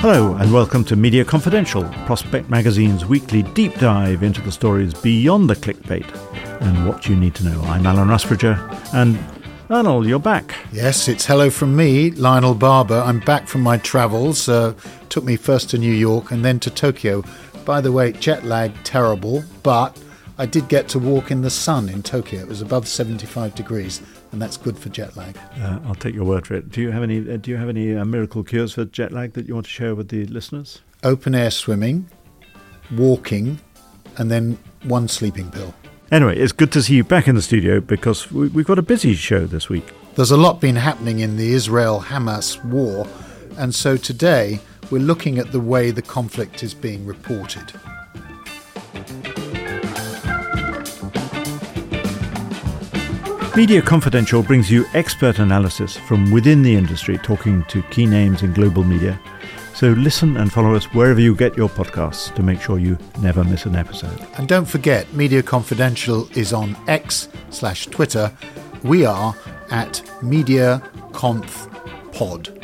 Hello, and welcome to Media Confidential, Prospect Magazine's weekly deep dive into the stories beyond the clickbait and what you need to know. I'm Alan Rusbridger, and Lionel, you're back. Yes, it's hello from me, Lionel Barber. I'm back from my travels. Uh, took me first to New York and then to Tokyo. By the way, jet lag terrible, but I did get to walk in the sun in Tokyo. It was above 75 degrees, and that's good for jet lag. Uh, I'll take your word for it. Do you have any? Uh, do you have any uh, miracle cures for jet lag that you want to share with the listeners? Open air swimming, walking, and then one sleeping pill. Anyway, it's good to see you back in the studio because we, we've got a busy show this week. There's a lot been happening in the Israel Hamas war, and so today we're looking at the way the conflict is being reported. Media Confidential brings you expert analysis from within the industry, talking to key names in global media. So listen and follow us wherever you get your podcasts to make sure you never miss an episode. And don't forget, Media Confidential is on X slash Twitter. We are at MediaConfPod.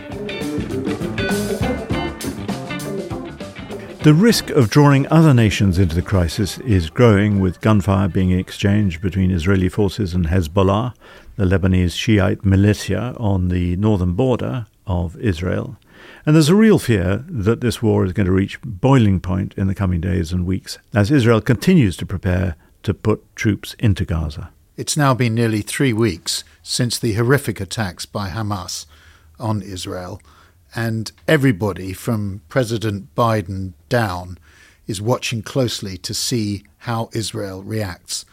The risk of drawing other nations into the crisis is growing, with gunfire being exchanged between Israeli forces and Hezbollah, the Lebanese Shiite militia on the northern border of Israel. And there's a real fear that this war is going to reach boiling point in the coming days and weeks as Israel continues to prepare to put troops into Gaza. It's now been nearly three weeks since the horrific attacks by Hamas on Israel and everybody from President Biden down is watching closely to see how Israel reacts.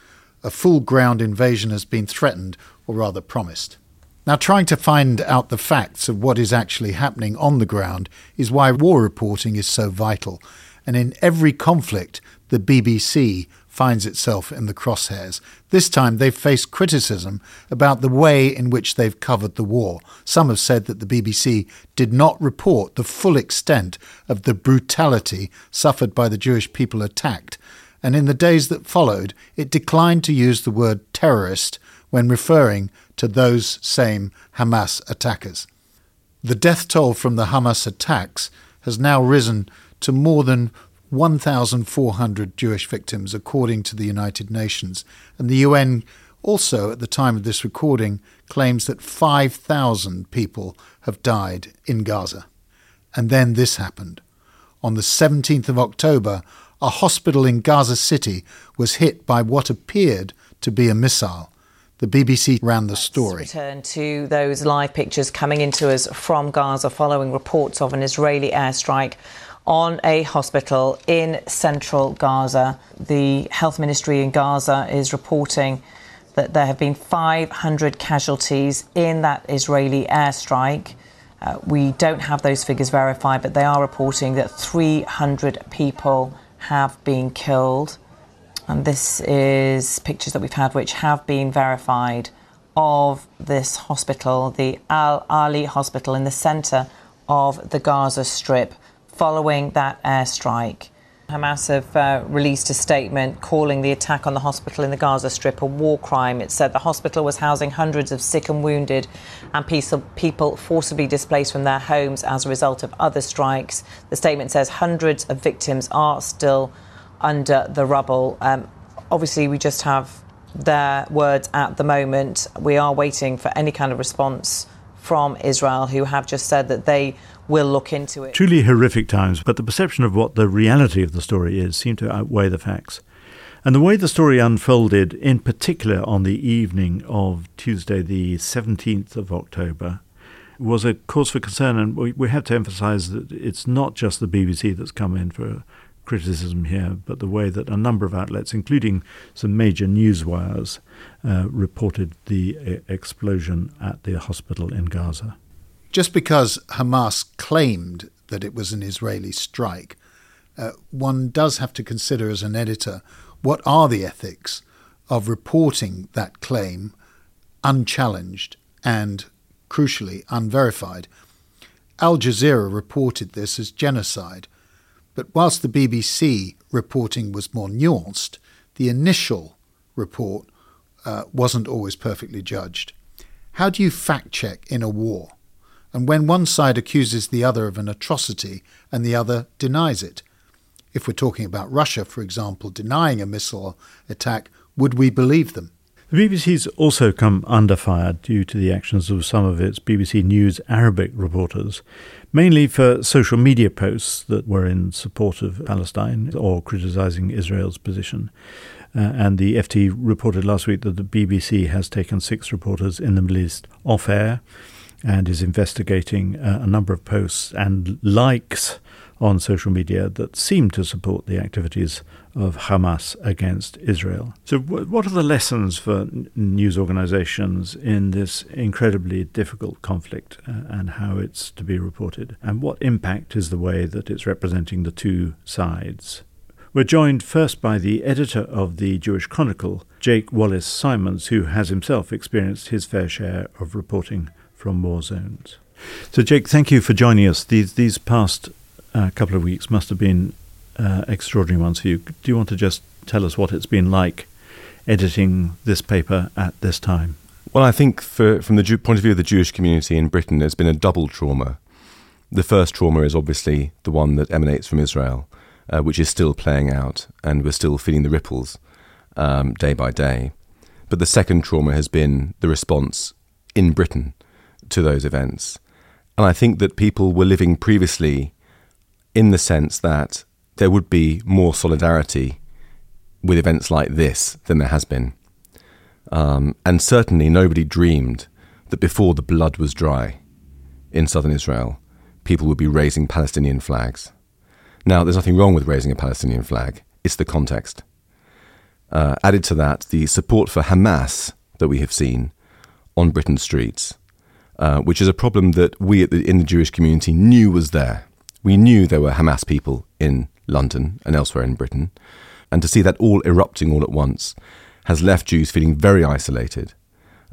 A full ground invasion has been threatened, or rather promised. Now, trying to find out the facts of what is actually happening on the ground is why war reporting is so vital. And in every conflict, the BBC finds itself in the crosshairs. This time they've faced criticism about the way in which they've covered the war. Some have said that the BBC did not report the full extent of the brutality suffered by the Jewish people attacked, and in the days that followed, it declined to use the word terrorist when referring to those same Hamas attackers. The death toll from the Hamas attacks has now risen to more than 1,400 Jewish victims, according to the United Nations. And the UN also, at the time of this recording, claims that 5,000 people have died in Gaza. And then this happened. On the 17th of October, a hospital in Gaza City was hit by what appeared to be a missile. The BBC ran the story. Let's return to those live pictures coming into us from Gaza following reports of an Israeli airstrike on a hospital in central Gaza. The health ministry in Gaza is reporting that there have been 500 casualties in that Israeli airstrike. Uh, we don't have those figures verified, but they are reporting that 300 people have been killed. And this is pictures that we've had which have been verified of this hospital, the Al Ahli Hospital in the centre of the Gaza Strip following that airstrike. Hamas have uh, released a statement calling the attack on the hospital in the Gaza Strip a war crime. It said the hospital was housing hundreds of sick and wounded and people forcibly displaced from their homes as a result of other strikes. The statement says hundreds of victims are still under the rubble. Um, obviously, we just have their words at the moment. We are waiting for any kind of response from Israel, who have just said that they will look into it. Truly horrific times, but the perception of what the reality of the story is seemed to outweigh the facts. And the way the story unfolded, in particular on the evening of Tuesday, the 17th of October, was a cause for concern. And we, we have to emphasize that it's not just the BBC that's come in for criticism here, but the way that a number of outlets, including some major news wires, uh, reported the uh, explosion at the hospital in Gaza. Just because Hamas claimed that it was an Israeli strike, uh, one does have to consider as an editor what are the ethics of reporting that claim unchallenged and, crucially, unverified. Al Jazeera reported this as genocide but whilst the BBC reporting was more nuanced, the initial report uh, wasn't always perfectly judged. How do you fact check in a war? And when one side accuses the other of an atrocity and the other denies it? If we're talking about Russia, for example, denying a missile attack, would we believe them? The BBC's also come under fire due to the actions of some of its BBC News Arabic reporters, mainly for social media posts that were in support of Palestine or criticising Israel's position. Uh, and the FT reported last week that the BBC has taken six reporters in the Middle East off air and is investigating uh, a number of posts and likes on social media that seem to support the activities of Hamas against Israel. So, what are the lessons for news organizations in this incredibly difficult conflict uh, and how it's to be reported? And what impact is the way that it's representing the two sides? We're joined first by the editor of the Jewish Chronicle, Jake Wallis Simons, who has himself experienced his fair share of reporting from war zones. So, Jake, thank you for joining us. These, these past uh, couple of weeks must have been uh, extraordinary ones for you. Do you want to just tell us what it's been like editing this paper at this time? Well, I think for, from the Jew, point of view of the Jewish community in Britain, there's been a double trauma. The first trauma is obviously the one that emanates from Israel, uh, which is still playing out, and we're still feeling the ripples um, day by day. But the second trauma has been the response in Britain to those events. And I think that people were living previously in the sense that there would be more solidarity with events like this than there has been. Um, and certainly nobody dreamed that before the blood was dry in southern Israel, people would be raising Palestinian flags. Now, there's nothing wrong with raising a Palestinian flag, it's the context. Uh, added to that, the support for Hamas that we have seen on Britain's streets, uh, which is a problem that we the, in the Jewish community knew was there. We knew there were Hamas people in London and elsewhere in Britain, and to see that all erupting all at once has left Jews feeling very isolated,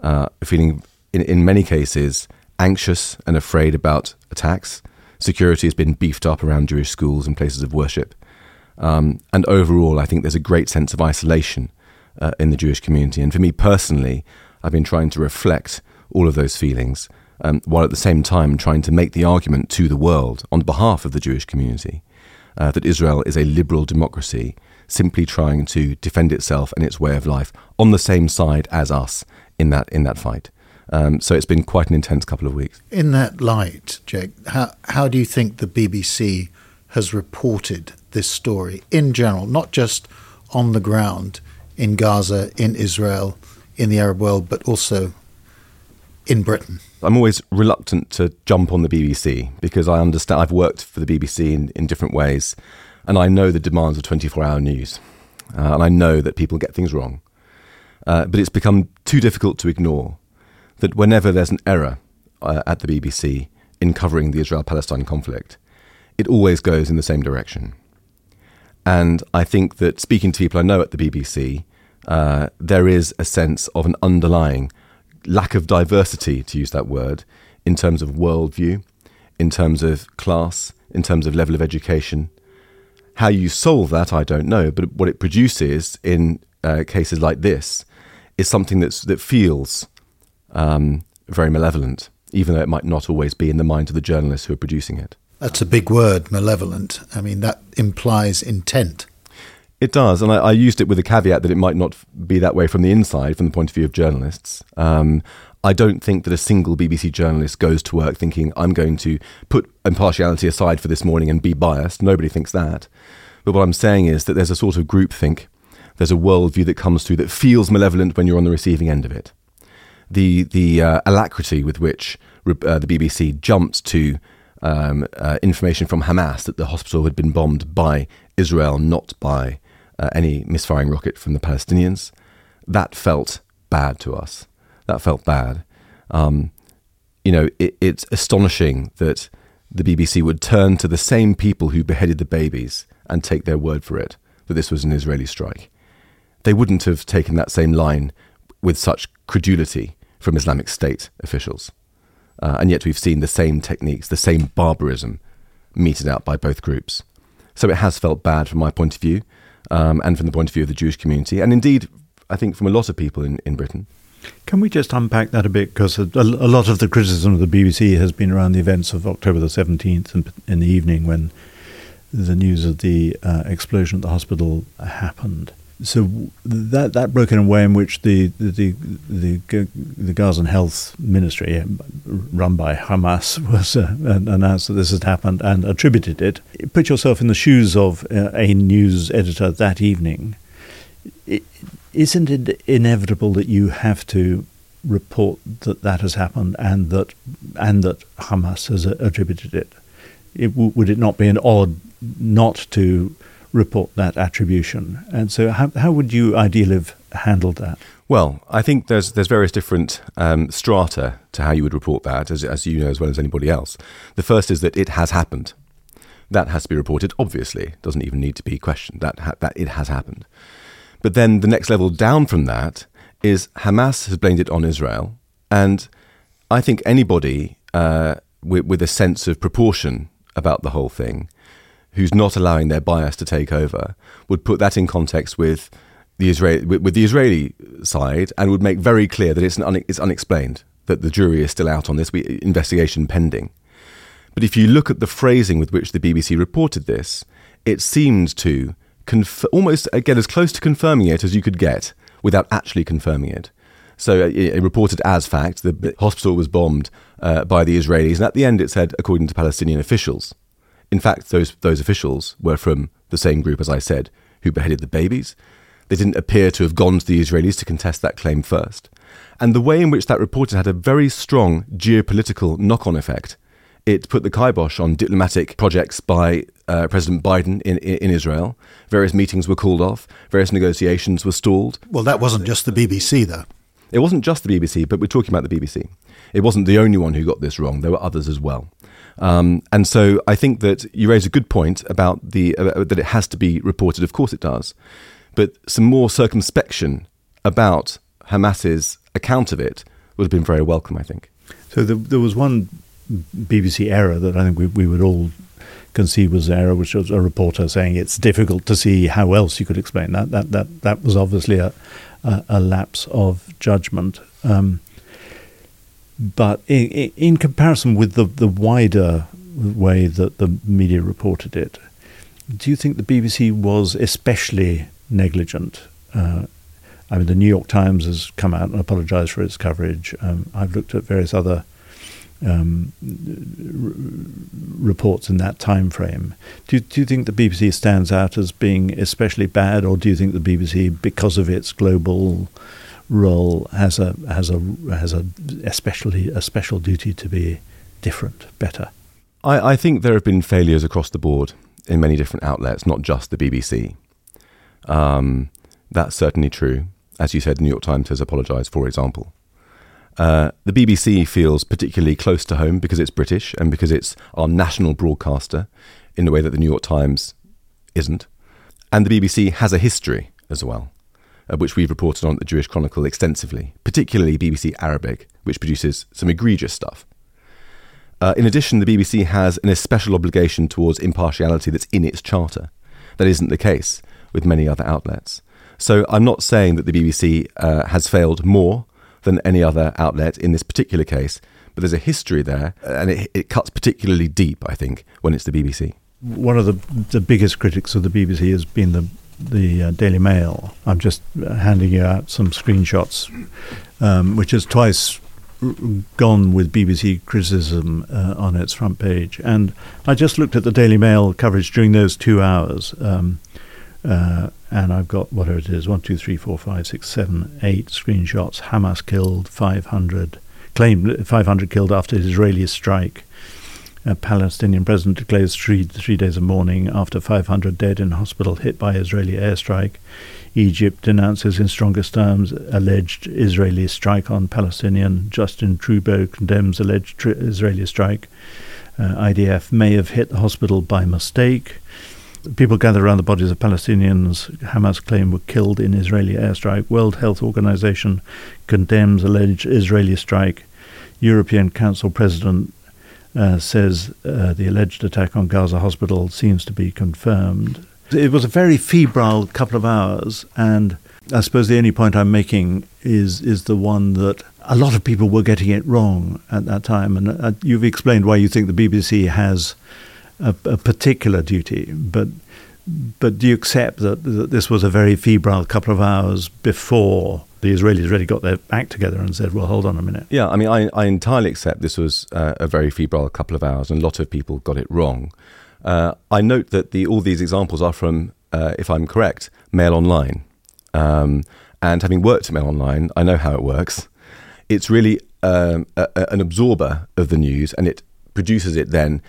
uh, feeling, in, in many cases, anxious and afraid about attacks. Security has been beefed up around Jewish schools and places of worship. Um, and overall, I think there's a great sense of isolation uh, in the Jewish community. And for me personally, I've been trying to reflect all of those feelings um, while at the same time trying to make the argument to the world on behalf of the Jewish community uh, that Israel is a liberal democracy simply trying to defend itself and its way of life on the same side as us in that in that fight. Um, so it's been quite an intense couple of weeks. In that light, Jake, how how do you think the BBC has reported this story in general, not just on the ground in Gaza, in Israel, in the Arab world, but also in Britain? I'm always reluctant to jump on the BBC because I understand I've worked for the BBC in, in different ways and I know the demands of 24 hour news. Uh, and I know that people get things wrong. Uh, but it's become too difficult to ignore that whenever there's an error uh, at the BBC in covering the Israel Palestine conflict, it always goes in the same direction. And I think that speaking to people I know at the BBC, uh, there is a sense of an underlying lack of diversity, to use that word, in terms of worldview, in terms of class, in terms of level of education. How you solve that, I don't know, but what it produces in uh, cases like this is something that's, that feels um, very malevolent, even though it might not always be in the minds of the journalists who are producing it. That's a big word, malevolent. I mean, that implies intent. It does, and I, I, used it with a caveat that it might not be that way from the inside, from the point of view of journalists. Um, I don't think that a single BBC journalist goes to work thinking, I'm going to put impartiality aside for this morning and be biased. Nobody thinks that. But what I'm saying is that there's a sort of groupthink, there's a worldview that comes through that feels malevolent when you're on the receiving end of it. The, the uh, alacrity with which uh, the BBC jumped to um, uh, information from Hamas that the hospital had been bombed by Israel, not by uh, any misfiring rocket from the Palestinians, that felt bad to us. That felt bad. Um, you know, it, it's astonishing that the BBC would turn to the same people who beheaded the babies and take their word for it that this was an Israeli strike. They wouldn't have taken that same line with such credulity from Islamic State officials. Uh, and yet we've seen the same techniques, the same barbarism meted out by both groups. So it has felt bad from my point of view um, and from the point of view of the Jewish community, and indeed, I think from a lot of people in, in Britain. Can we just unpack that a bit? Because a, a, lot of the criticism of the BBC has been around the events of October the 17th in, in the evening when the news of the uh, explosion at the hospital happened. So that that broke in a way in which the the the, the, Gazan Health Ministry, run by Hamas, was uh, announced that this had happened and attributed it. Put yourself in the shoes of uh, a news editor that evening. Isn't it inevitable that you have to report that that has happened and that and that Hamas has attributed it? it would it not be an odd not to report that attribution? And so, how how would you ideally have handled that? Well, I think there's there's various different um, strata to how you would report that, as as you know as well as anybody else. The first is that it has happened. That has to be reported. Obviously, it doesn't even need to be questioned. That ha- that it has happened. But then the next level down from that is Hamas has blamed it on Israel. And I think anybody uh, with, with a sense of proportion about the whole thing, who's not allowing their bias to take over, would put that in context with the Israeli, with, with the Israeli side and would make very clear that it's, it's unexplained, that the jury is still out on this, we, investigation pending. But if you look at the phrasing with which the BBC reported this, it seemed to conf- almost get as close to confirming it as you could get without actually confirming it. So uh, it, it reported as fact the hospital was bombed uh, by the Israelis, and at the end it said, according to Palestinian officials. In fact, those those officials were from the same group as I said, who beheaded the babies. They didn't appear to have gone to the Israelis to contest that claim first. And the way in which that reported had a very strong geopolitical knock on effect it put the kibosh on diplomatic projects by uh, President Biden in, in Israel. Various meetings were called off, various negotiations were stalled. Well, that wasn't just the BBC, though. It wasn't just the BBC, but we're talking about the BBC. It wasn't the only one who got this wrong, there were others as well. Um, and so I think that you raise a good point about the uh, that it has to be reported. Of course, it does, but some more circumspection about Hamas's account of it would have been very welcome. I think. So there, there was one BBC error that I think we, we would all concede was an error, which was a reporter saying it's difficult to see how else you could explain that. That that that was obviously a a, a lapse of judgment. Um, but in, in, comparison with the, the wider way that the media reported it, do you think the BBC was especially negligent? Uh, I mean, the New York Times has come out and apologised for its coverage. Um, I've looked at various other um, r- reports in that time frame. Do, do you think the BBC stands out as being especially bad, or do you think the BBC, because of its global role, has a has a has a especially a special duty to be different, better? I, I think there have been failures across the board in many different outlets, not just the BBC. Um, that's certainly true. As you said, the New York Times has apologised, for example. Uh, the BBC feels particularly close to home because it's British and because it's our national broadcaster in the way that the New York Times isn't. And the BBC has a history as well, uh, which we've reported on at the Jewish Chronicle extensively, particularly BBC Arabic, which produces some egregious stuff. Uh, in addition, the BBC has an especial obligation towards impartiality that's in its charter. That isn't the case with many other outlets. So I'm not saying that the BBC uh, has failed more than any other outlet in this particular case. But there's a history there, and it, it cuts particularly deep, I think, when it's the BBC. One of the the biggest critics of the BBC has been the the uh, Daily Mail. I'm just uh, handing you out some screenshots, um, which has twice gone with BBC criticism uh, on its front page. And I just looked at the Daily Mail coverage during those two hours. Um, uh, and I've got whatever it is one, two, three, four, five, six, seven, eight screenshots. Hamas killed 500, claimed 500 killed after Israeli strike. A Palestinian president declares three, three days of mourning after 500 dead in hospital hit by Israeli airstrike. Egypt denounces in strongest terms alleged Israeli strike on Palestinian. Justin Trudeau condemns alleged tri- Israeli strike. Uh, IDF may have hit the hospital by mistake. People gather around the bodies of Palestinians Hamas claim were killed in Israeli airstrike. World Health Organization condemns alleged Israeli strike. European Council President uh, says uh, the alleged attack on Gaza hospital seems to be confirmed. It was a very febrile couple of hours, and I suppose the only point I'm making is is the one that a lot of people were getting it wrong at that time, and uh, you've explained why you think the BBC has a, a particular duty, but but do you accept that, that this was a very febrile couple of hours before the Israelis really got their act together and said, well, hold on a minute. Yeah, I mean, I, I entirely accept this was uh, a very febrile couple of hours, and a lot of people got it wrong. Uh, I note that the, all these examples are from, uh, if I'm correct, Mail Online. Um, and having worked at Mail Online, I know how it works. It's really um, a, a, an absorber of the news, and it produces it then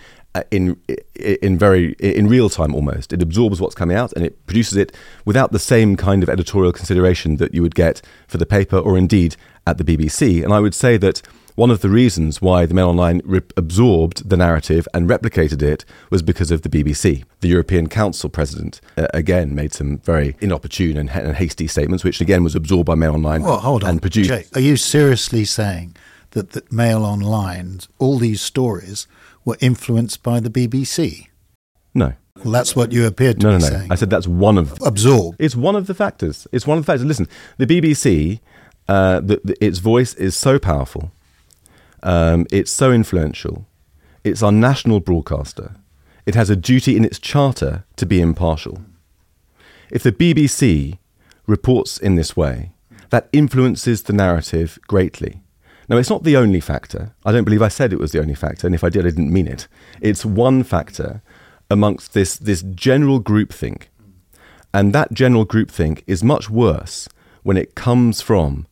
in in very in real time almost. It absorbs what's coming out and it produces it without the same kind of editorial consideration that you would get for the paper or indeed at the BBC. And I would say that one of the reasons why the Mail Online re- absorbed the narrative and replicated it was because of the BBC. The European Council president uh, again made some very inopportune and, and, hasty statements, which again was absorbed by Mail Online well, hold on. and produced. Jake, are you seriously saying that, that Mail Online, all these stories were influenced by the BBC? No. Well, that's what you appeared to say. no, be no, no. saying. I said that's one of absorb. It's one of the factors. It's one of the factors. Listen, the BBC, uh, the, the, its voice is so powerful. Um, it's so influential. It's our national broadcaster. It has a duty in its charter to be impartial. If the BBC reports in this way, that influences the narrative greatly. Now, it's not the only factor. I don't believe I said it was the only factor, and if I did, I didn't mean it. It's one factor amongst this, this general groupthink. And that general groupthink is much worse when it comes from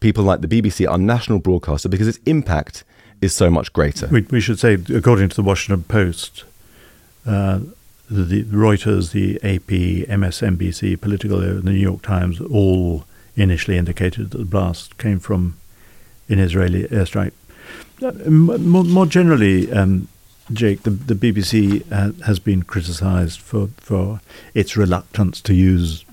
people like the BBC, our national broadcaster, because its impact is so much greater. We, we should say, according to the Washington Post, uh, the, Reuters, the AP, MSNBC, Politico, the New York Times all initially indicated that the blast came from an Israeli airstrike. Uh, more, more, generally, um, Jake, the, the BBC uh, has been criticised for, for its reluctance to use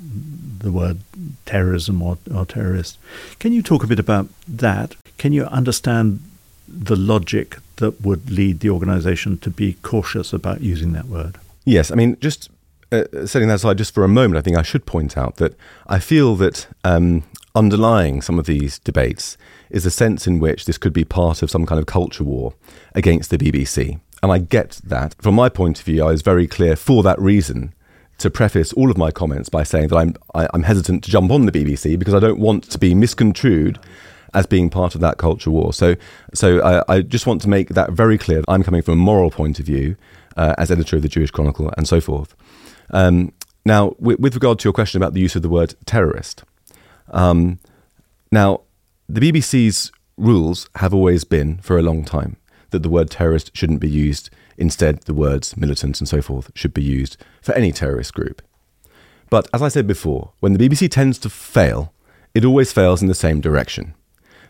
the word terrorism or, or terrorist. Can you talk a bit about that? Can you understand the logic that would lead the organisation to be cautious about using that word? Yes, I mean, just uh, setting that aside just for a moment, I think I should point out that I feel that um, underlying some of these debates is a sense in which this could be part of some kind of culture war against the BBC. And I get that. From my point of view, I was very clear for that reason to preface all of my comments by saying that I'm, I, am i am hesitant to jump on the BBC because I don't want to be misconstrued as being part of that culture war. So, so I, I just want to make that very clear. I'm coming from a moral point of view uh, as editor of the Jewish Chronicle and so forth. Um, now, with, with, regard to your question about the use of the word terrorist, um, now the BBC's rules have always been for a long time that the word terrorist shouldn't be used. Instead, the words militant and so forth should be used for any terrorist group. But as I said before, when the BBC tends to fail, it always fails in the same direction.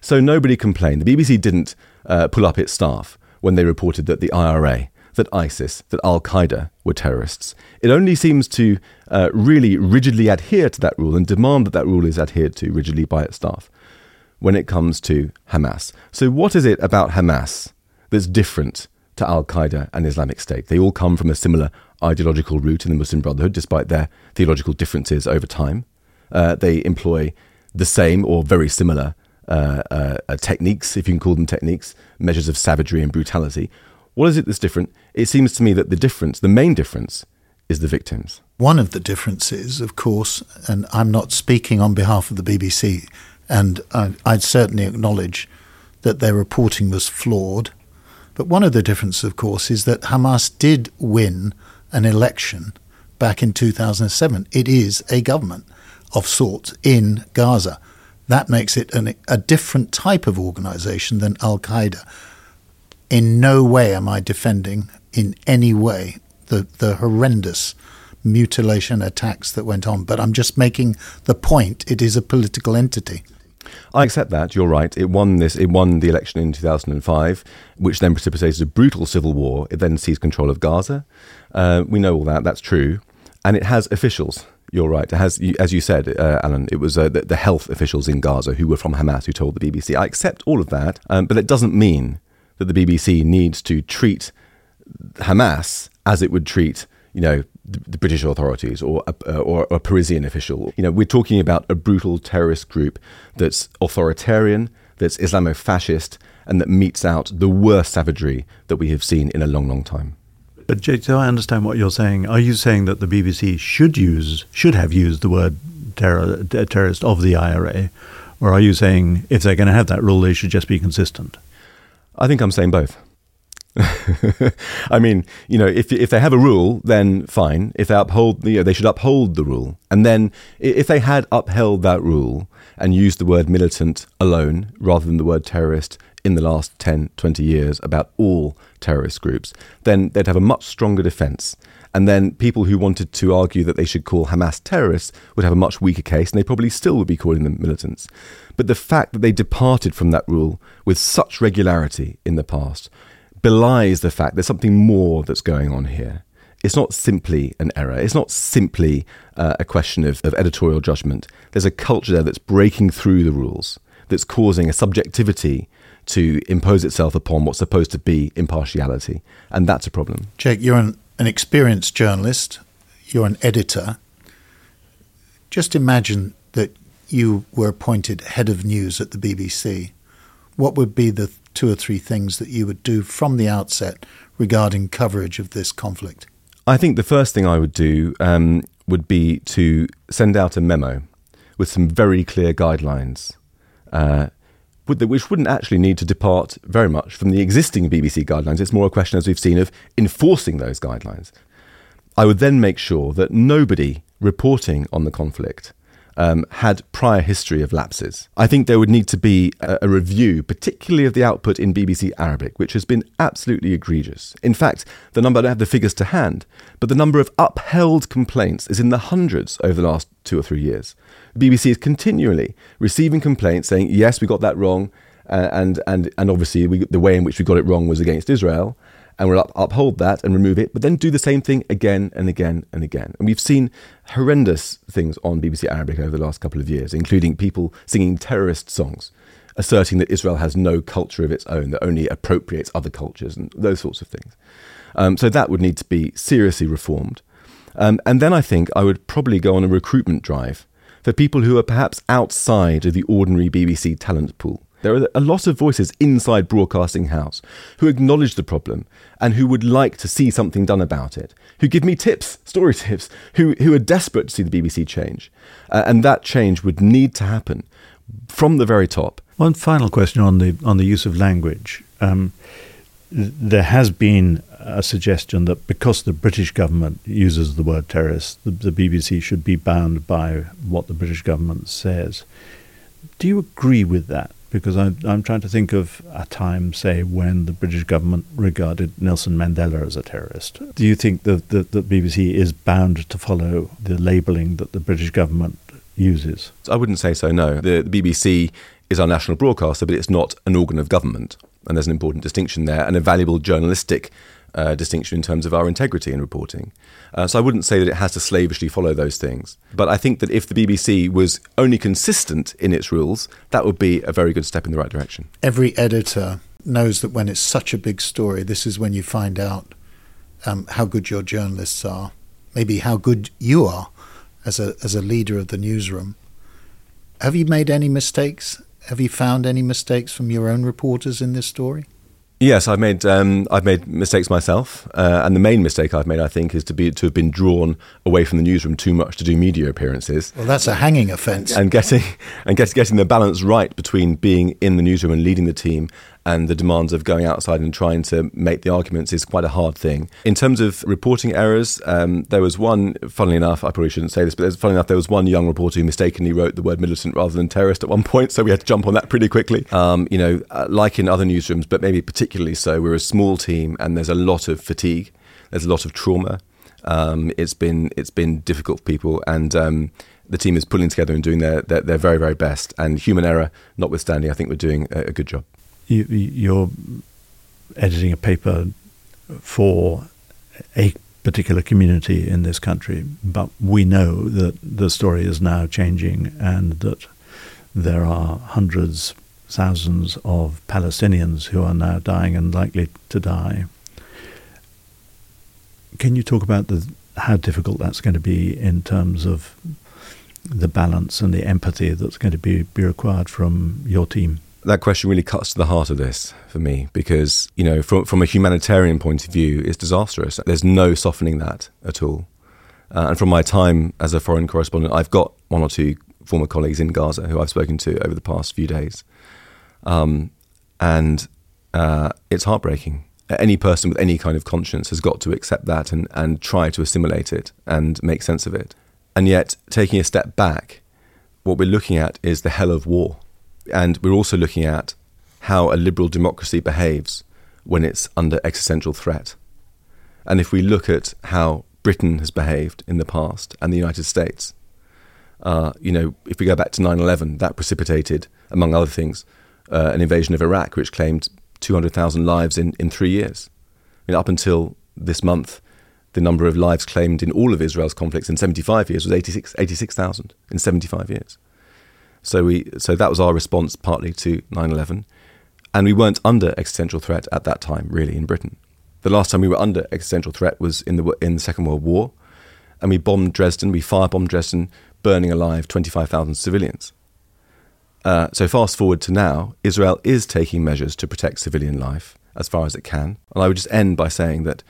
So nobody complained. The BBC didn't uh, pull up its staff when they reported that the IRA, that ISIS, that Al Qaeda were terrorists. It only seems to uh, really rigidly adhere to that rule and demand that that rule is adhered to rigidly by its staff when it comes to Hamas. So, what is it about Hamas that's different to Al Qaeda and Islamic State? They all come from a similar ideological root in the Muslim Brotherhood, despite their theological differences over time. Uh, they employ the same or very similar uh, uh, uh, techniques, if you can call them techniques, measures of savagery and brutality. What is it that's different? It seems to me that the difference, the main difference, is the victims. One of the differences, of course, and I'm not speaking on behalf of the BBC, and I, I'd certainly acknowledge that their reporting was flawed. But one of the differences, of course, is that Hamas did win an election back in 2007. It is a government of sorts in Gaza. That makes it an, a different type of organization than Al Qaeda. In no way am I defending, in any way, the, the horrendous mutilation attacks that went on, but I'm just making the point it is a political entity. I accept that. You're right. It won this. It won the election in 2005, which then precipitated a brutal civil war. It then seized control of Gaza. Uh, we know all that. That's true, and it has officials. You're right. It has, as you said, uh, Alan. It was uh, the, the, health officials in Gaza who were from Hamas who told the BBC. I accept all of that, um, but it doesn't mean that the BBC needs to treat Hamas as it would treat, you know, the, the British authorities or a, uh, or a Parisian official. You know, we're talking about a brutal terrorist group that's authoritarian, that's Islamo-fascist, and that metes out the worst savagery that we have seen in a long, long time. But Jake, so I understand what you're saying. Are you saying that the BBC should use, should have used the word terror, terrorist of the IRA, or are you saying if they're going to have that rule, they should just be consistent? I think I'm saying both. I mean, you know, if if they have a rule, then fine. If they uphold, you know, they should uphold the rule. And then, if they had upheld that rule and used the word militant alone rather than the word terrorist in the last 10, 20 years about all terrorist groups, then they'd have a much stronger defence. And then people who wanted to argue that they should call Hamas terrorists would have a much weaker case, and they probably still would be calling them militants. But the fact that they departed from that rule with such regularity in the past belies the fact there's something more that's going on here. It's not simply an error. It's not simply uh, a question of, of editorial judgment. There's a culture there that's breaking through the rules, that's causing a subjectivity to impose itself upon what's supposed to be impartiality. And that's a problem. Jake, you're an, an experienced journalist, you're an editor. Just imagine that you were appointed head of news at the BBC. What would be the two or three things that you would do from the outset regarding coverage of this conflict? I think the first thing I would do um, would be to send out a memo with some very clear guidelines, uh, which wouldn't actually need to depart very much from the existing BBC guidelines. It's more a question, as we've seen, of enforcing those guidelines. I would then make sure that nobody reporting on the conflict um, had prior history of lapses. I think there would need to be a, a, review, particularly of the output in BBC Arabic, which has been absolutely egregious. In fact, the number, I don't have the figures to hand, but the number of upheld complaints is in the hundreds over the last two or three years. BBC is continually receiving complaints saying, yes, we got that wrong, uh, and, and, and obviously we, the way in which we got it wrong was against Israel and we'll up, uphold that and remove it, but then do the same thing again and again and again. And we've seen horrendous things on BBC Arabic over the last couple of years, including people singing terrorist songs, asserting that Israel has no culture of its own, that only appropriates other cultures, and those sorts of things. Um, so that would need to be seriously reformed. Um, and then I think I would probably go on a recruitment drive for people who are perhaps outside of the ordinary BBC talent pool. There are a lot of voices inside Broadcasting House who acknowledge the problem and who would like to see something done about it, who give me tips, story tips, who, who are desperate to see the BBC change. Uh, and that change would need to happen from the very top. One final question on the, on the use of language. Um, there has been a suggestion that because the British government uses the word terrorist, the, the BBC should be bound by what the British government says. Do you agree with that? Because I'm, I'm trying to think of a time, say, when the British government regarded Nelson Mandela as a terrorist. Do you think that the, the BBC is bound to follow the labelling that the British government uses? I wouldn't say so, no. The, the BBC is our national broadcaster, but it's not an organ of government. And there's an important distinction there and a valuable journalistic uh, distinction in terms of our integrity in reporting. Uh, so I wouldn't say that it has to slavishly follow those things. But I think that if the BBC was only consistent in its rules, that would be a very good step in the right direction. Every editor knows that when it's such a big story, this is when you find out um, how good your journalists are, maybe how good you are as a as a leader of the newsroom. Have you made any mistakes? Have you found any mistakes from your own reporters in this story? Yes, I've made um, I've made mistakes myself, uh, and the main mistake I've made, I think, is to be to have been drawn away from the newsroom too much to do media appearances. Well, that's a hanging offence. And getting and get, getting the balance right between being in the newsroom and leading the team and the demands of going outside and trying to make the arguments is quite a hard thing. In terms of reporting errors, um, there was one, funnily enough, I probably shouldn't say this, but funnily enough, there was one young reporter who mistakenly wrote the word militant rather than terrorist at one point, so we had to jump on that pretty quickly. Um, you know, uh, like in other newsrooms, but maybe particularly so, we're a small team and there's a lot of fatigue, there's a lot of trauma. Um, it's been it's been difficult for people, and um, the team is pulling together and doing their, their, their very very best. And human error notwithstanding, I think we're doing a, a good job you, you're editing a paper for a particular community in this country, but we know that the story is now changing and that there are hundreds, thousands of Palestinians who are now dying and likely to die. Can you talk about the, how difficult that's going to be in terms of the balance and the empathy that's going to be, be required from your team? That question really cuts to the heart of this for me because, you know, from, from a humanitarian point of view, it's disastrous. There's no softening that at all. Uh, and from my time as a foreign correspondent, I've got one or two former colleagues in Gaza who I've spoken to over the past few days. Um, and uh, it's heartbreaking. Any person with any kind of conscience has got to accept that and, and try to assimilate it and make sense of it. And yet, taking a step back, what we're looking at is the hell of war and we're also looking at how a liberal democracy behaves when it's under existential threat. And if we look at how Britain has behaved in the past and the United States, uh, you know, if we go back to 9 11, that precipitated, among other things, uh, an invasion of Iraq, which claimed 200,000 lives in, in three years. I mean, up until this month, the number of lives claimed in all of Israel's conflicts in 75 years was 86,000 86, in 75 years. So we so that was our response partly to 9/11, and we weren't under existential threat at that time really in Britain. The last time we were under existential threat was in the in the Second World War, and we bombed Dresden. We firebombed Dresden, burning alive 25,000 civilians. Uh, so fast forward to now, Israel is taking measures to protect civilian life as far as it can. And I would just end by saying that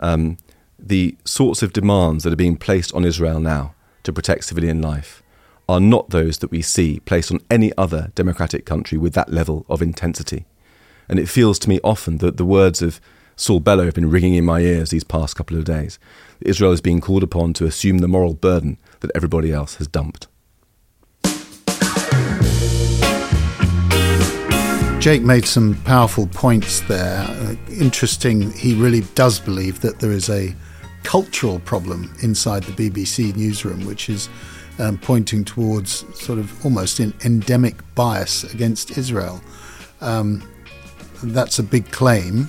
um, the sorts of demands that are being placed on Israel now to protect civilian life are not those that we see placed on any other democratic country with that level of intensity. And it feels to me often that the words of Saul Bellow have been ringing in my ears these past couple of days. Israel is being called upon to assume the moral burden that everybody else has dumped. Jake made some powerful points there. Uh, interesting, he really does believe that there is a cultural problem inside the BBC newsroom, which is um, pointing towards sort of almost an endemic bias against Israel. Um, that's a big claim.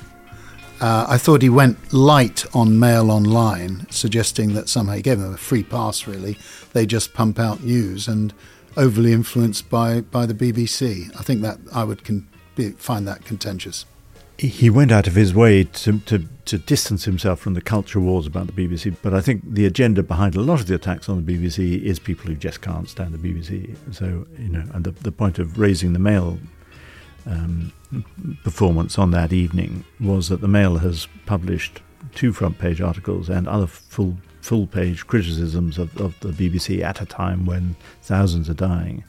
Uh, I thought he went light on Mail Online, suggesting that somehow he gave them a free pass, really. They just pump out news and overly influenced by, by the BBC. I think that I would con- be, find that contentious he went out of his way to, to, to, distance himself from the culture wars about the BBC. But I think the agenda behind a lot of the attacks on the BBC is people who just can't stand the BBC. So, you know, and the, the point of raising the Mail um, performance on that evening was that the Mail has published two front page articles and other full full page criticisms of, of the BBC at a time when thousands are dying.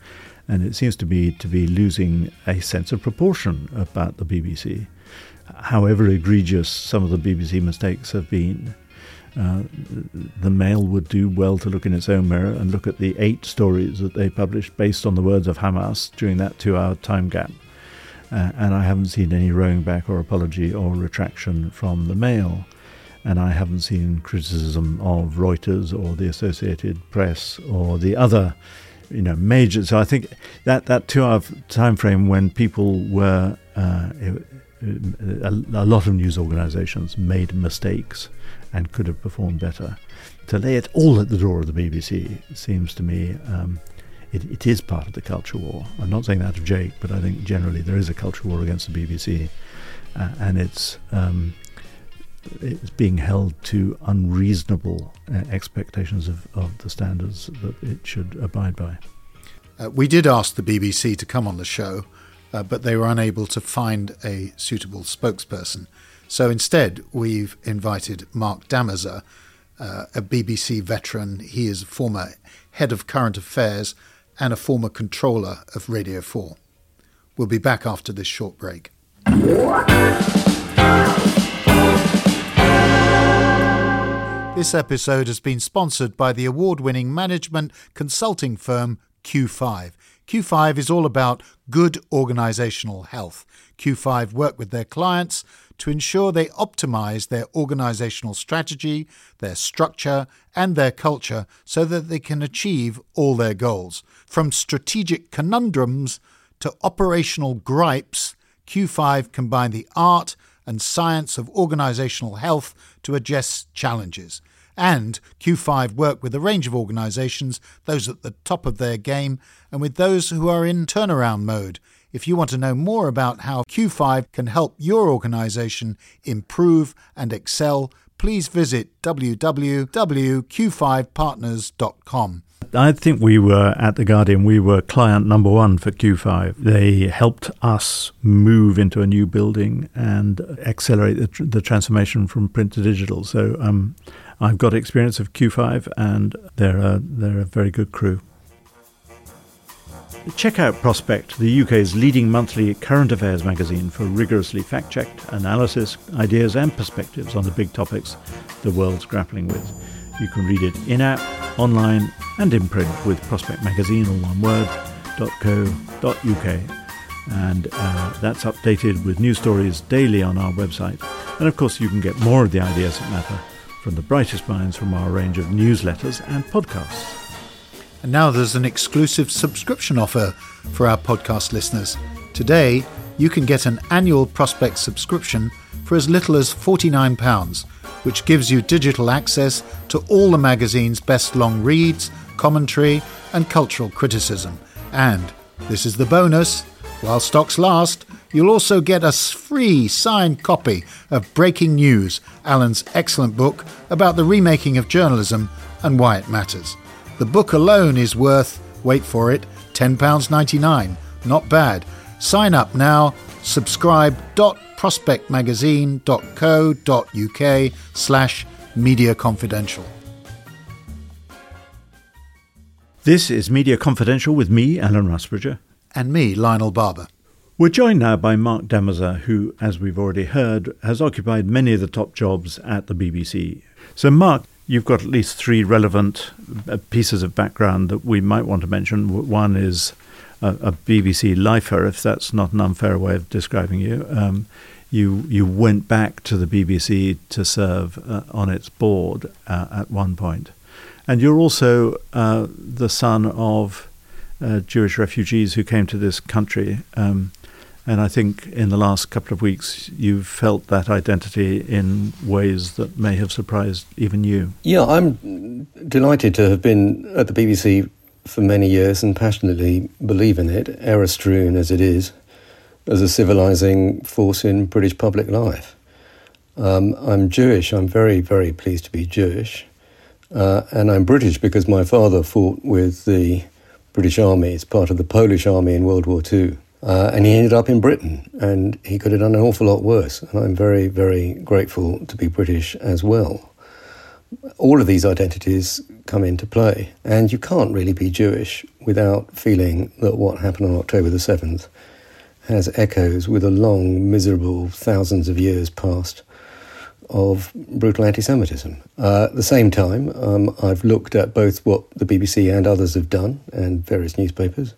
And it seems to be to be losing a sense of proportion about the BBC however egregious some of the BBC mistakes have been, uh, the Mail would do well to look in its own mirror and look at the eight stories that they published based on the words of Hamas during that two hour time gap. Uh, and I haven't seen any rowing back or apology or retraction from the Mail. And I haven't seen criticism of Reuters or the Associated Press or the other, you know, major. So I think that that two-hour time frame when people were uh, a, a lot of news organisations made mistakes and could have performed better. To lay it all at the door of the BBC seems to me um, it, it is part of the culture war. I'm not saying that of Jake, but I think generally there is a culture war against the BBC, uh, and it's um, it's being held to unreasonable uh, expectations of, of the standards that it should abide by. Uh, we did ask the BBC to come on the show uh, but they were unable to find a suitable spokesperson. So instead, we've invited Mark Damazer, uh, a BBC veteran. He is a former head of current affairs and a former controller of Radio 4. We'll be back after this short break. This episode has been sponsored by the award winning management consulting firm Q5. Q5 is all about good organizational health. Q5 work with their clients to ensure they optimize their organizational strategy, their structure, and their culture so that they can achieve all their goals. From strategic conundrums to operational gripes, Q5 combine the art and science of organizational health to address challenges. And Q5 work with a range of organizations, those at the top of their game, and with those who are in turnaround mode. If you want to know more about how Q5 can help your organization improve and excel, please visit www.q5partners.com. I think we were at The Guardian, we were client number one for Q5. They helped us move into a new building and accelerate the, tr- the transformation from print to digital. So um, I've got experience of Q5 and they're a, they're a very good crew. Check out Prospect, the UK's leading monthly current affairs magazine for rigorously fact checked analysis, ideas, and perspectives on the big topics the world's grappling with. You can read it in app, online, and in print with Prospect Magazine, all one word, .co.uk. And uh, that's updated with new stories daily on our website. And of course, you can get more of the ideas that matter from the brightest minds from our range of newsletters and podcasts. And now there's an exclusive subscription offer for our podcast listeners. Today, you can get an annual Prospect subscription for as little as £49, which gives you digital access to all the magazine's best long reads, commentary, and cultural criticism. And this is the bonus while stocks last, you'll also get a free signed copy of Breaking News, Alan's excellent book about the remaking of journalism and why it matters. The book alone is worth, wait for it, £10.99. Not bad. Sign up now, subscribe.prospectmagazine.co.uk slash media confidential. This is Media Confidential with me, Alan Rusbridger. And me, Lionel Barber. We're joined now by Mark Damazer, who, as we've already heard, has occupied many of the top jobs at the BBC. So, Mark, you've got at least three relevant uh, pieces of background that we might want to mention. One is a, a BBC lifer, if that's not an unfair way of describing you. Um, you you went back to the BBC to serve uh, on its board uh, at one point. point, and you're also uh, the son of uh, Jewish refugees who came to this country. Um, and I think in the last couple of weeks, you've felt that identity in ways that may have surprised even you. Yeah, I'm delighted to have been at the BBC for many years and passionately believe in it, error strewn as it is, as a civilizing force in British public life. Um, I'm Jewish. I'm very, very pleased to be Jewish. Uh, and I'm British because my father fought with the British Army as part of the Polish Army in World War II. Uh, and he ended up in Britain, and he could have done an awful lot worse. And I'm very, very grateful to be British as well. All of these identities come into play, and you can't really be Jewish without feeling that what happened on October the 7th has echoes with a long, miserable, thousands of years past of brutal anti Semitism. Uh, at the same time, um, I've looked at both what the BBC and others have done, and various newspapers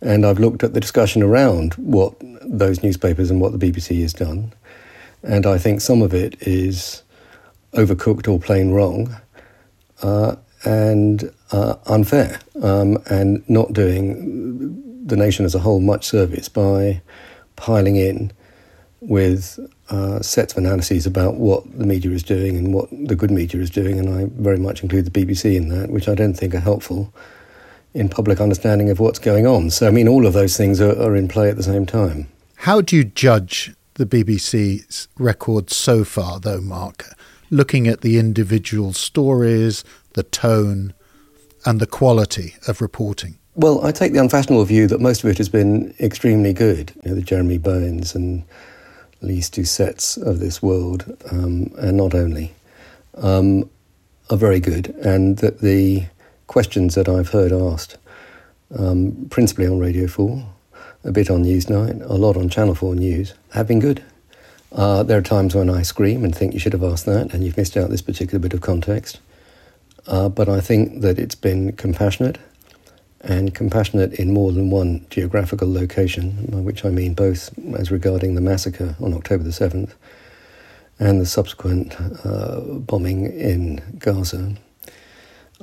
and I've looked at the discussion around what those newspapers and what the BBC has done. And I think some of it is overcooked or plain wrong uh, and uh, unfair um, and not doing the nation as a whole much service by piling in with uh, sets of analyses about what the media is doing and what the good media is doing. And I very much include the BBC in that, which I don't think are helpful in public understanding of what's going on. So, I mean, all of those things are, are in play at the same time. How do you judge the BBC's record so far, though, Mark? Looking at the individual stories, the tone, and the quality of reporting? Well, I take the unfashionable view that most of it has been extremely good. You know, the Jeremy Bowen's and Lyse Doucet's of this world, um, and not only, um, are very good, and that the questions that I've heard asked, um, principally on Radio 4, a bit on Newsnight, a lot on Channel 4 News, have been good. Uh, there are times when I scream and think you should have asked that, and you've missed out this particular bit of context. Uh, but I think that it's been compassionate and compassionate in more than one geographical location, by which I mean both as regarding the massacre on October the 7th and the subsequent uh, bombing in Gaza.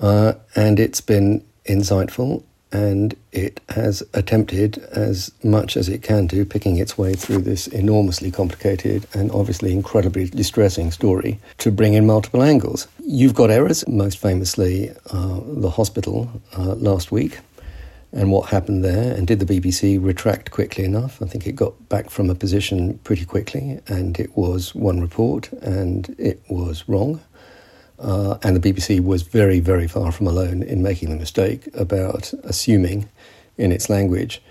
Uh, and it's been insightful and it has attempted as much as it can do picking its way through this enormously complicated and obviously incredibly distressing story to bring in multiple angles. You've got errors, most famously uh, the hospital uh, last week and what happened there, and did the BBC retract quickly enough? I think it got back from a position pretty quickly, and it was one report, and it was wrong. Uh, and the BBC was very, very far from alone in making the mistake about assuming in its language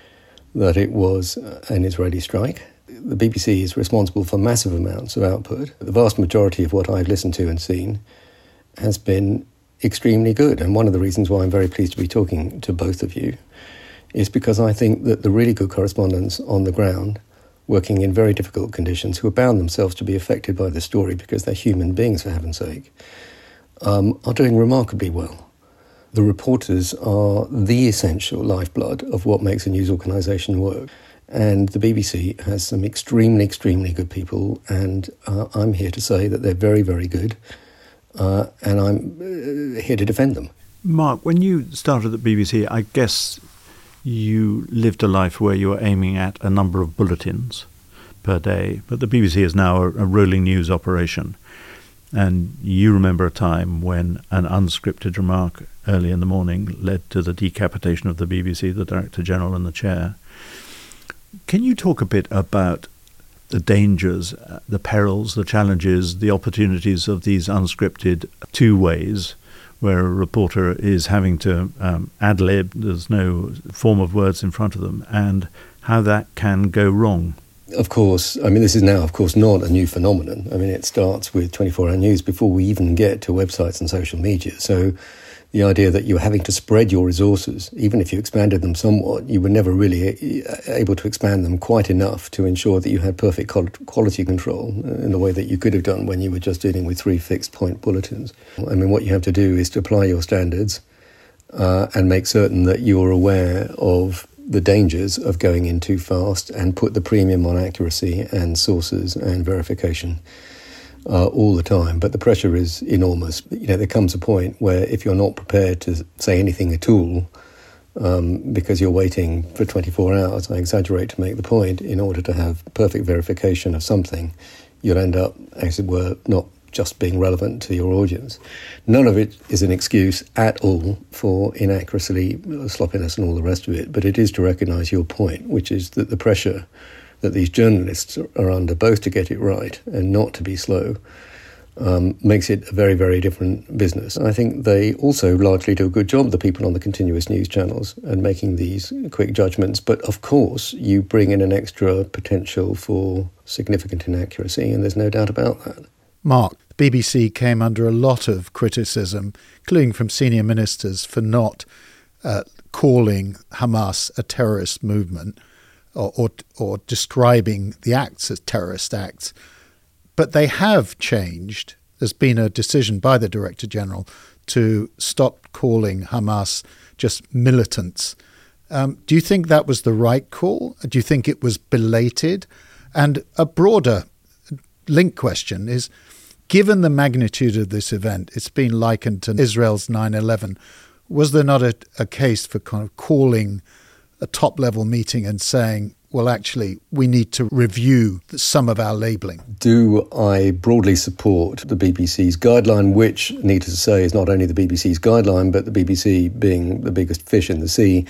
that it was an Israeli strike. The BBC is responsible for massive amounts of output. The vast majority of what I've listened to and seen has been extremely good. And one of the reasons why I'm very pleased to be talking to both of you is because I think that the really good correspondents on the ground, working in very difficult conditions, who have bound themselves to be affected by the story because they're human beings, for heaven's sake, um, are doing remarkably well. The reporters are the essential lifeblood of what makes a news organisation work. And the BBC has some extremely, extremely good people, and uh, I'm here to say that they're very, very good, uh, and I'm uh, here to defend them. Mark, when you started at BBC, I guess you lived a life where you were aiming at a number of bulletins per day, but the BBC is now a, a rolling news operation. And you remember a time when an unscripted remark early in the morning led to the decapitation of the BBC, the Director General, and the Chair. Can you talk a bit about the dangers, uh, the perils, the challenges, the opportunities of these unscripted two ways, where a reporter is having to um, ad lib, there's no form of words in front of them, and how that can go wrong? Of course, I mean, this is now, of course, not a new phenomenon. I mean, it starts with 24 hour news before we even get to websites and social media. So the idea that you're having to spread your resources, even if you expanded them somewhat, you were never really uh, able to expand them quite enough to ensure that you had perfect quality control in the way that you could have done when you were just dealing with three fixed point bulletins. I mean, what you have to do is to apply your standards uh, and make certain that you're aware of the dangers of going in too fast and put the premium on accuracy and sources and verification uh, all the time. But the pressure is enormous. You know, there comes a point where if you're not prepared to say anything at all, um, because you're waiting for 24 hours, I exaggerate to make the point, in order to have perfect verification of something, you'll end up, as it were, not just being relevant to your audience. None of it is an excuse at all for inaccuracy, sloppiness, and all the rest of it, but it is to recognise your point, which is that the pressure that these journalists are under, both to get it right and not to be slow, um, makes it a very, very different business. I think they also largely do a good job, the people on the continuous news channels, and making these quick judgments. But of course, you bring in an extra potential for significant inaccuracy, and there's no doubt about that. Mark, BBC came under a lot of criticism, including from senior ministers, for not uh, calling Hamas a terrorist movement or, or, or describing the acts as terrorist acts. But they have changed. There's been a decision by the Director General to stop calling Hamas just militants. Um, do you think that was the right call? Do you think it was belated? And a broader link question is given the magnitude of this event, it's been likened to Israel's 9 11. Was there not a, a case for kind of calling a top level meeting and saying, well, actually, we need to review some of our labelling. Do I broadly support the BBC's guideline, which, needless to say, is not only the BBC's guideline, but the BBC being the biggest fish in the sea,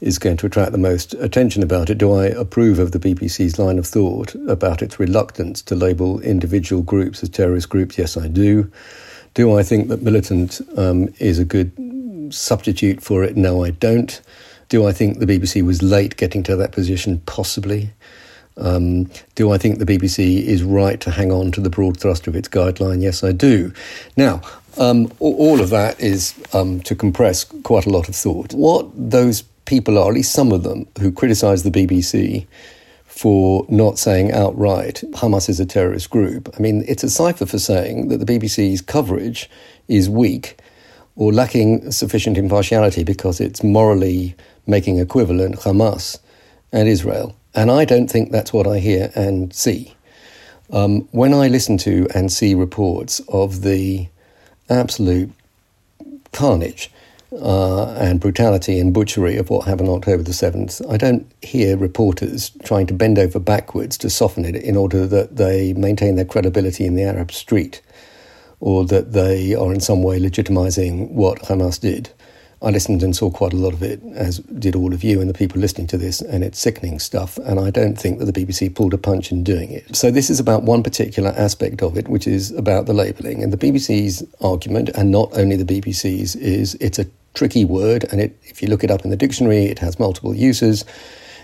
is going to attract the most attention about it. Do I approve of the BBC's line of thought about its reluctance to label individual groups as terrorist groups? Yes, I do. Do I think that militant um, is a good substitute for it? No, I don't. Do I think the BBC was late getting to that position? Possibly. Um, do I think the BBC is right to hang on to the broad thrust of its guideline? Yes, I do. Now, um, all of that is um, to compress quite a lot of thought. What those people are, at least some of them, who criticise the BBC for not saying outright Hamas is a terrorist group. I mean, it's a cipher for saying that the BBC's coverage is weak or lacking sufficient impartiality because it's morally making equivalent Hamas and Israel. And I don't think that's what I hear and see. Um, when I listen to and see reports of the absolute carnage uh, and brutality and butchery of what happened on October the 7th, I don't hear reporters trying to bend over backwards to soften it in order that they maintain their credibility in the Arab street or that they are in some way legitimizing what Hamas did. I listened and saw quite a lot of it, as did all of you and the people listening to this, and it's sickening stuff. And I don't think that the BBC pulled a punch in doing it. So, this is about one particular aspect of it, which is about the labelling. And the BBC's argument, and not only the BBC's, is it's a tricky word. And it, if you look it up in the dictionary, it has multiple uses.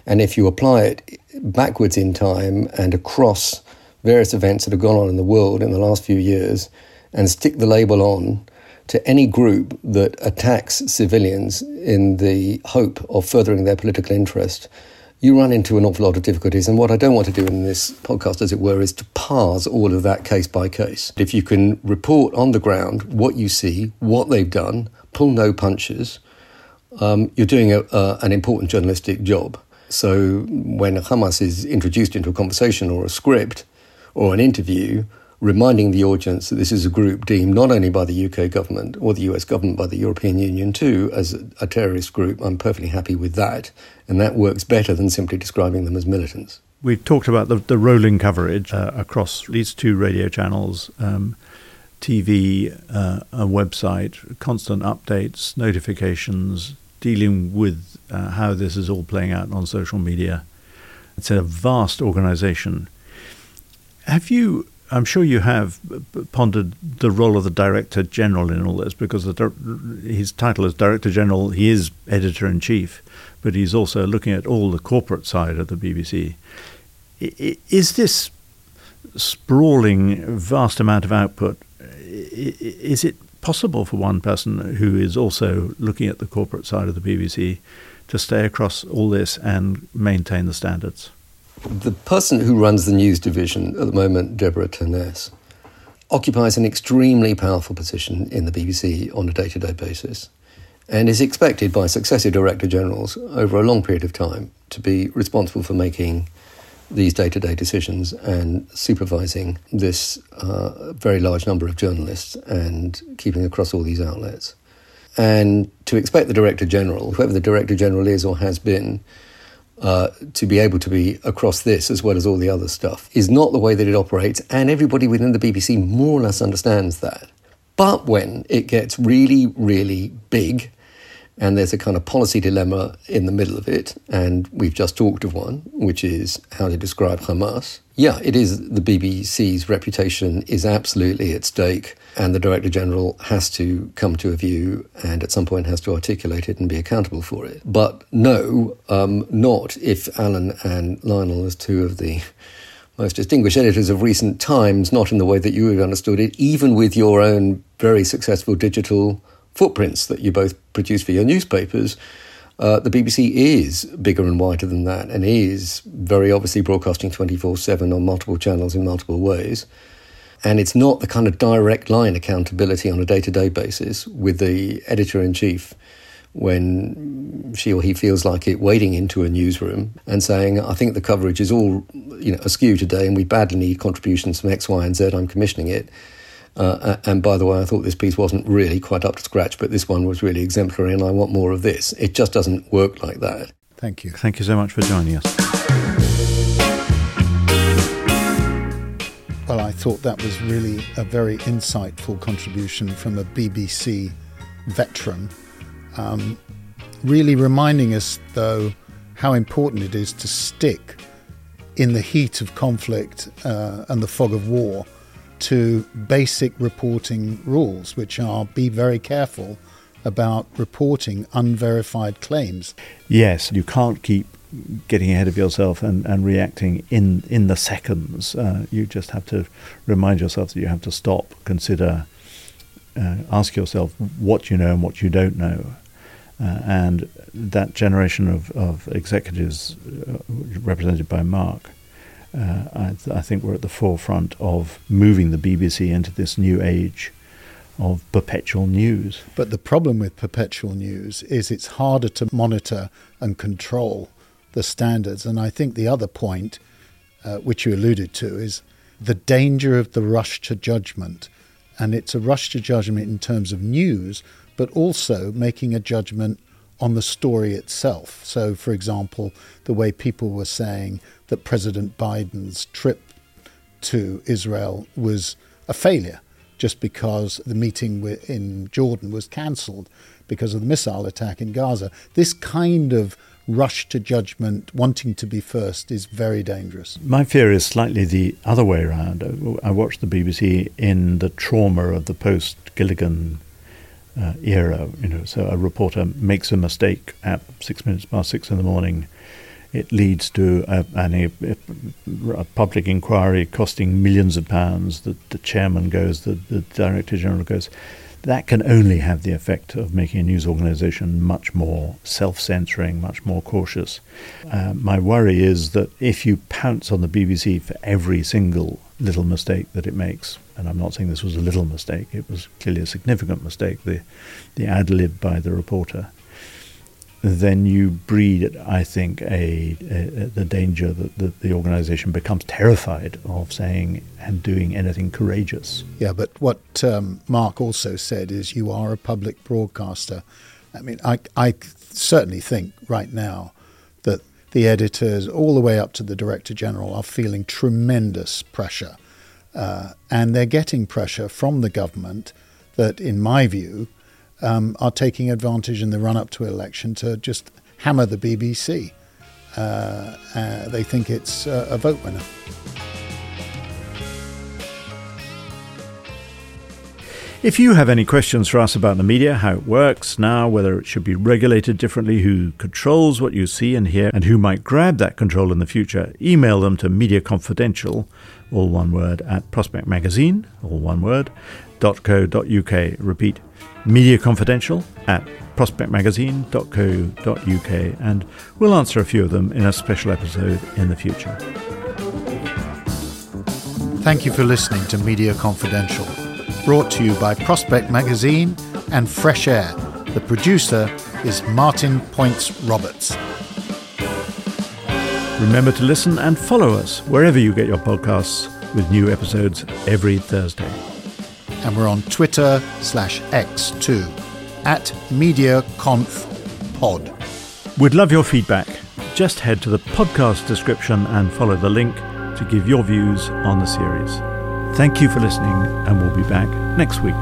And if you apply it backwards in time and across various events that have gone on in the world in the last few years, and stick the label on, to any group that attacks civilians in the hope of furthering their political interest, you run into an awful lot of difficulties. And what I don't want to do in this podcast, as it were, is to parse all of that case by case. If you can report on the ground what you see, what they've done, pull no punches, um, you're doing a, uh, an important journalistic job. So when Hamas is introduced into a conversation or a script or an interview, reminding the audience that this is a group deemed not only by the UK government or the US government, but the European Union too, as a, a terrorist group. I'm perfectly happy with that. And that works better than simply describing them as militants. We've talked about the, the rolling coverage uh, across these two radio channels, um, TV, uh, a website, constant updates, notifications, dealing with uh, how this is all playing out on social media. It's a vast organization. Have you I'm sure you have pondered the role of the Director General in all this because the, his title as Director General, he is Editor in Chief, but he's also looking at all the corporate side of the BBC. Is this sprawling, vast amount of output, is it possible for one person who is also looking at the corporate side of the BBC to stay across all this and maintain the standards? The person who runs the news division at the moment, Deborah Turness, occupies an extremely powerful position in the BBC on a day to day basis and is expected by successive director generals over a long period of time to be responsible for making these day to day decisions and supervising this uh, very large number of journalists and keeping across all these outlets. And to expect the director general, whoever the director general is or has been, uh, to be able to be across this as well as all the other stuff is not the way that it operates, and everybody within the BBC more or less understands that. But when it gets really, really big, and there's a kind of policy dilemma in the middle of it, and we've just talked of one, which is how to describe Hamas. Yeah, it is the BBC's reputation is absolutely at stake, and the Director General has to come to a view and at some point has to articulate it and be accountable for it. But no, um, not if Alan and Lionel, as two of the most distinguished editors of recent times, not in the way that you have understood it, even with your own very successful digital footprints that you both produce for your newspapers, uh, the BBC is bigger and wider than that and is very obviously broadcasting 24 7 on multiple channels in multiple ways. And it's not the kind of direct line accountability on a day to day basis with the editor in chief when she or he feels like it wading into a newsroom and saying, I think the coverage is all you know, askew today and we badly need contributions from X, Y, and Z. I'm commissioning it. Uh, and by the way, I thought this piece wasn't really quite up to scratch, but this one was really exemplary, and I want more of this. It just doesn't work like that. Thank you. Thank you so much for joining us. Well, I thought that was really a very insightful contribution from a BBC veteran. Um, really reminding us, though, how important it is to stick in the heat of conflict uh, and the fog of war to basic reporting rules, which are be very careful about reporting unverified claims. Yes, you can't keep getting ahead of yourself and, and reacting in, in the seconds. Uh, you just have to remind yourself that you have to stop, consider, uh, ask yourself what you know and what you don't know. Uh, and that generation of, of executives uh, represented by Mark, uh, I, th- I think we're at the forefront of moving the BBC into this new age of perpetual news. But the problem with perpetual news is it's harder to monitor and control the standards. And I think the other point, uh, which you alluded to, is the danger of the rush to judgment. And it's a rush to judgment in terms of news, but also making a judgment on the story itself. So, for example, the way people were saying that President Biden's trip to Israel was a failure just because the meeting in Jordan was cancelled because of the missile attack in Gaza. This kind of rush to judgment, wanting to be first, is very dangerous. My fear is slightly the other way around. I watched the BBC in the trauma of the post Gilligan uh, era. You know, so a reporter makes a mistake at six minutes past six in the morning it leads to a, a, a, public inquiry costing millions of pounds. The, the chairman goes, the, the director general goes. That can only have the effect of making a news organisation much more self censoring, much more cautious. Uh, my worry is that if you pounce on the BBC for every single little mistake that it makes, and I'm not saying this was a little mistake, it was clearly a significant mistake, the, the ad lib by the reporter then you breed, I think, a, a, the danger that the, the organization becomes terrified of saying and doing anything courageous. Yeah, but what um, Mark also said is you are a public broadcaster. I mean, I, I certainly think right now that the editors, all the way up to the director general, are feeling tremendous pressure. Uh, and they're getting pressure from the government that, in my view, um, are taking advantage in the run up to election to just hammer the BBC. Uh, uh, they think it's uh, a vote winner. If you have any questions for us about the media, how it works now, whether it should be regulated differently, who controls what you see and hear, and who might grab that control in the future, email them to Media Confidential, all one word, at Prospect Magazine, all one word, .co.uk. Repeat, Media Confidential at prospectmagazine.co.uk, and we'll answer a few of them in a special episode in the future. Thank you for listening to Media Confidential, brought to you by Prospect Magazine and Fresh Air. The producer is Martin Poyntz-Roberts. Remember to listen and follow us wherever you get your podcasts with new episodes every Thursday and we're on Twitter slash X too, at MediaConfPod. We'd love your feedback. Just head to the podcast description and follow the link to give your views on the series. Thank you for listening, and we'll be back next week.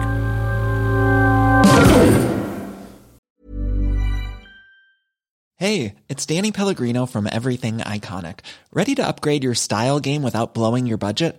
Hey, it's Danny Pellegrino from Everything Iconic. Ready to upgrade your style game without blowing your budget?